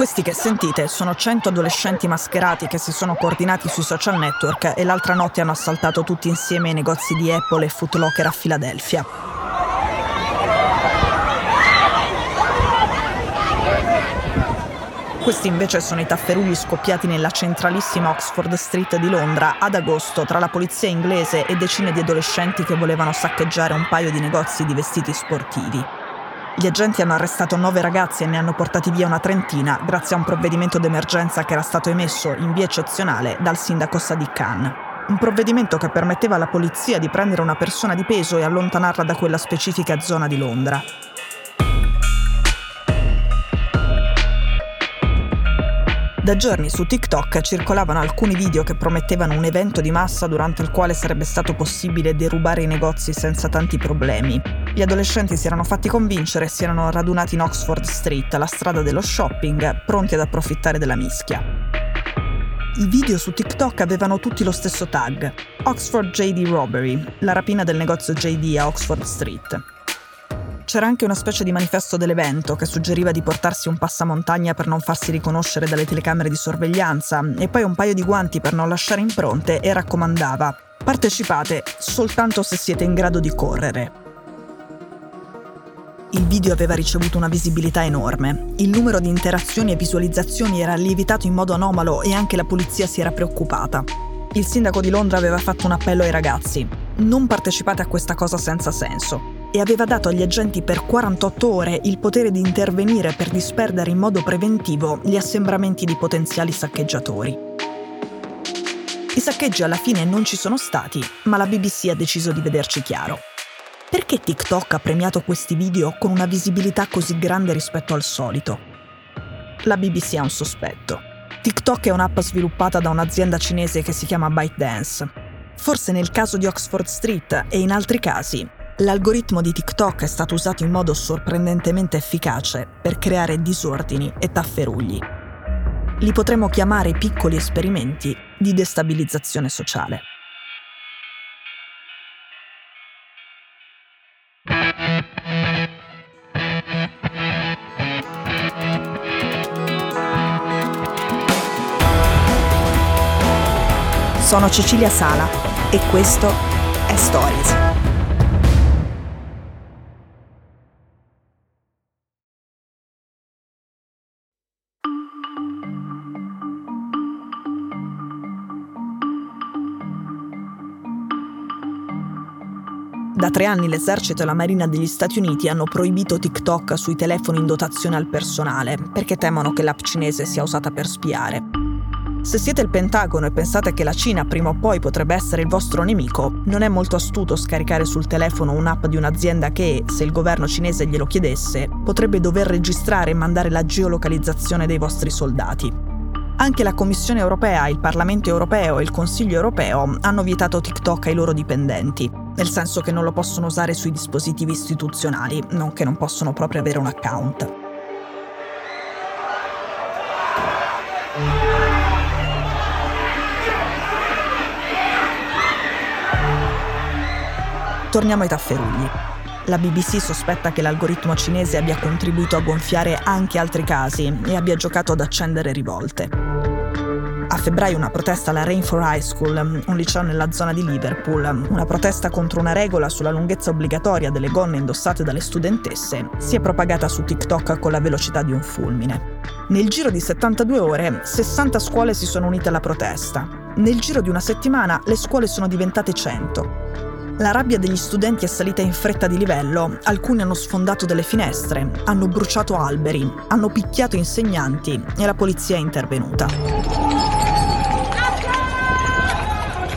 Questi che sentite sono 100 adolescenti mascherati che si sono coordinati sui social network e l'altra notte hanno assaltato tutti insieme i negozi di Apple e Foot Locker a Filadelfia. Questi invece sono i tafferugli scoppiati nella centralissima Oxford Street di Londra ad agosto tra la polizia inglese e decine di adolescenti che volevano saccheggiare un paio di negozi di vestiti sportivi. Gli agenti hanno arrestato nove ragazzi e ne hanno portati via una trentina grazie a un provvedimento d'emergenza che era stato emesso in via eccezionale dal sindaco Sadiq Khan. Un provvedimento che permetteva alla polizia di prendere una persona di peso e allontanarla da quella specifica zona di Londra. Da giorni su TikTok circolavano alcuni video che promettevano un evento di massa durante il quale sarebbe stato possibile derubare i negozi senza tanti problemi. Gli adolescenti si erano fatti convincere e si erano radunati in Oxford Street, la strada dello shopping, pronti ad approfittare della mischia. I video su TikTok avevano tutti lo stesso tag, Oxford JD Robbery, la rapina del negozio JD a Oxford Street. C'era anche una specie di manifesto dell'evento che suggeriva di portarsi un passamontagna per non farsi riconoscere dalle telecamere di sorveglianza e poi un paio di guanti per non lasciare impronte e raccomandava partecipate soltanto se siete in grado di correre. Il video aveva ricevuto una visibilità enorme. Il numero di interazioni e visualizzazioni era lievitato in modo anomalo e anche la polizia si era preoccupata. Il sindaco di Londra aveva fatto un appello ai ragazzi. Non partecipate a questa cosa senza senso. E aveva dato agli agenti per 48 ore il potere di intervenire per disperdere in modo preventivo gli assembramenti di potenziali saccheggiatori. I saccheggi alla fine non ci sono stati, ma la BBC ha deciso di vederci chiaro. Perché TikTok ha premiato questi video con una visibilità così grande rispetto al solito? La BBC ha un sospetto. TikTok è un'app sviluppata da un'azienda cinese che si chiama ByteDance. Forse nel caso di Oxford Street e in altri casi, l'algoritmo di TikTok è stato usato in modo sorprendentemente efficace per creare disordini e tafferugli. Li potremmo chiamare piccoli esperimenti di destabilizzazione sociale. Sono Cecilia Sala e questo è Stories. Da tre anni l'esercito e la marina degli Stati Uniti hanno proibito TikTok sui telefoni in dotazione al personale perché temono che l'app cinese sia usata per spiare. Se siete il Pentagono e pensate che la Cina prima o poi potrebbe essere il vostro nemico, non è molto astuto scaricare sul telefono un'app di un'azienda che, se il governo cinese glielo chiedesse, potrebbe dover registrare e mandare la geolocalizzazione dei vostri soldati. Anche la Commissione europea, il Parlamento europeo e il Consiglio europeo hanno vietato TikTok ai loro dipendenti, nel senso che non lo possono usare sui dispositivi istituzionali, nonché non possono proprio avere un account. Torniamo ai tafferugli. La BBC sospetta che l'algoritmo cinese abbia contribuito a gonfiare anche altri casi e abbia giocato ad accendere rivolte. Febbraio una protesta alla Rainford High School, un liceo nella zona di Liverpool, una protesta contro una regola sulla lunghezza obbligatoria delle gonne indossate dalle studentesse, si è propagata su TikTok con la velocità di un fulmine. Nel giro di 72 ore, 60 scuole si sono unite alla protesta. Nel giro di una settimana le scuole sono diventate 100. La rabbia degli studenti è salita in fretta di livello, alcuni hanno sfondato delle finestre, hanno bruciato alberi, hanno picchiato insegnanti e la polizia è intervenuta.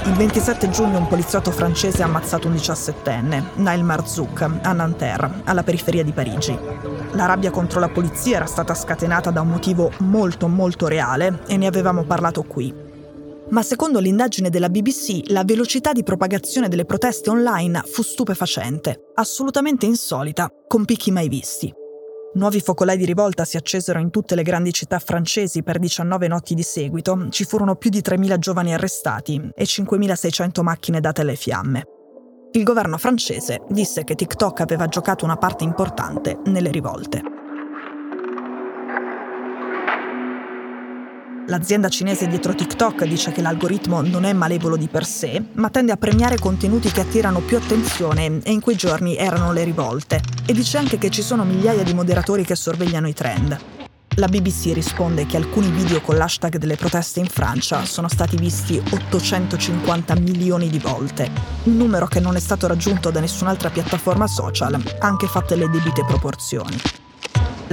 Il 27 giugno un poliziotto francese ha ammazzato un 17enne, Nail Marzouk, a Nanterre, alla periferia di Parigi. La rabbia contro la polizia era stata scatenata da un motivo molto molto reale e ne avevamo parlato qui. Ma secondo l'indagine della BBC, la velocità di propagazione delle proteste online fu stupefacente, assolutamente insolita, con picchi mai visti. Nuovi focolai di rivolta si accesero in tutte le grandi città francesi per 19 notti di seguito, ci furono più di 3.000 giovani arrestati e 5.600 macchine date alle fiamme. Il governo francese disse che TikTok aveva giocato una parte importante nelle rivolte. L'azienda cinese dietro TikTok dice che l'algoritmo non è malevolo di per sé, ma tende a premiare contenuti che attirano più attenzione e in quei giorni erano le rivolte. E dice anche che ci sono migliaia di moderatori che sorvegliano i trend. La BBC risponde che alcuni video con l'hashtag delle proteste in Francia sono stati visti 850 milioni di volte, un numero che non è stato raggiunto da nessun'altra piattaforma social, anche fatte le debite proporzioni.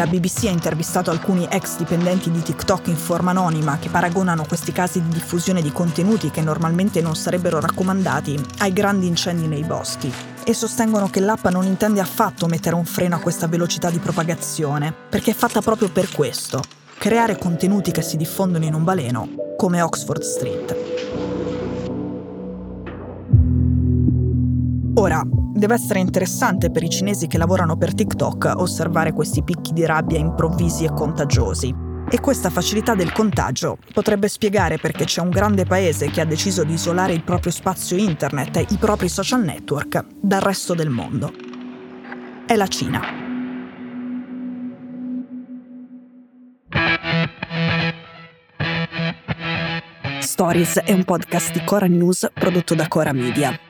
La BBC ha intervistato alcuni ex dipendenti di TikTok in forma anonima che paragonano questi casi di diffusione di contenuti che normalmente non sarebbero raccomandati ai grandi incendi nei boschi e sostengono che l'app non intende affatto mettere un freno a questa velocità di propagazione, perché è fatta proprio per questo, creare contenuti che si diffondono in un baleno, come Oxford Street. Ora, deve essere interessante per i cinesi che lavorano per TikTok osservare questi picchi di rabbia improvvisi e contagiosi. E questa facilità del contagio potrebbe spiegare perché c'è un grande paese che ha deciso di isolare il proprio spazio internet e i propri social network dal resto del mondo. È la Cina. Stories è un podcast di Cora News prodotto da Cora Media.